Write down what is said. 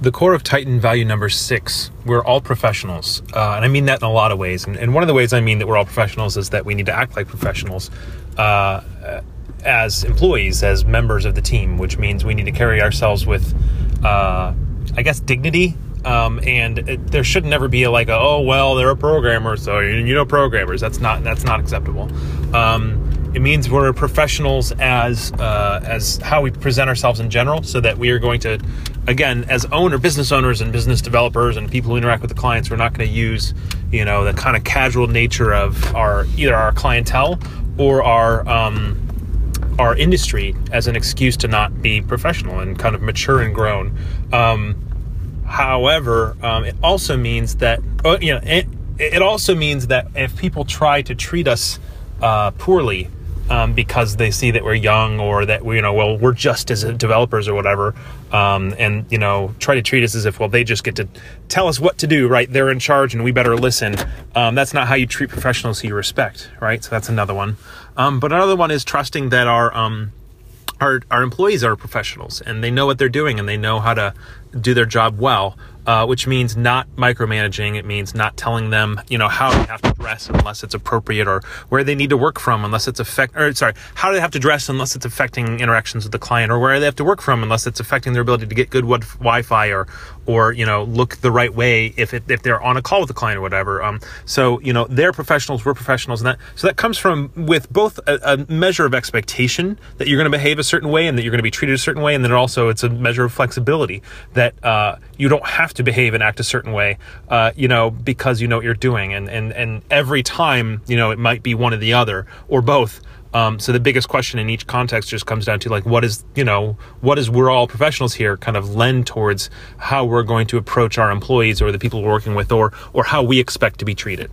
the core of Tighten value number six, we're all professionals. Uh, and I mean that in a lot of ways. And, and, one of the ways I mean that we're all professionals is that we need to act like professionals uh, as employees, as members of the team, which means we need to carry ourselves with, uh, I guess, dignity. Um, and it, there should never be a, like, a, oh well, they're a programmer, so you know programmers. That's not that's not acceptable. Um, it means we're professionals as uh, as how we present ourselves in general, so that we are going to, again, as owner, business owners, and business developers, and people who interact with the clients, we're not going to use, you know, the kind of casual nature of our either our clientele or our um, our industry as an excuse to not be professional and kind of mature and grown. Um, however, um, it also means that uh, you know it, it also means that if people try to treat us uh, poorly um, because they see that we're young or that we, you know, well, we're just as developers or whatever, um, and you know, try to treat us as if, well, they just get to tell us what to do, right? They're in charge, and we better listen. Um, that's not how you treat professionals who you respect, right? So that's another one. Um, but another one is trusting that our um, our our employees are professionals and they know what they're doing and they know how to do their job well uh, which means not micromanaging. It means not telling them, you know, how they have to dress unless it's appropriate, or where they need to work from unless it's affect, or sorry, how do they have to dress unless it's affecting interactions with the client, or where they have to work from unless it's affecting their ability to get good Wi-Fi, or or you know, look the right way if it, if they're on a call with the client or whatever. Um, so you know, they're professionals, we're professionals, and that so that comes from with both a, a measure of expectation that you're going to behave a certain way and that you're going to be treated a certain way, and then also it's a measure of flexibility that uh, you don't have to behave and act a certain way, uh, you know, because you know what you're doing. And, and, and every time, you know, it might be one or the other or both. Um, so the biggest question in each context just comes down to like, what is, you know, what is we're all professionals here kind of lend towards how we're going to approach our employees or the people we're working with or, or how we expect to be treated.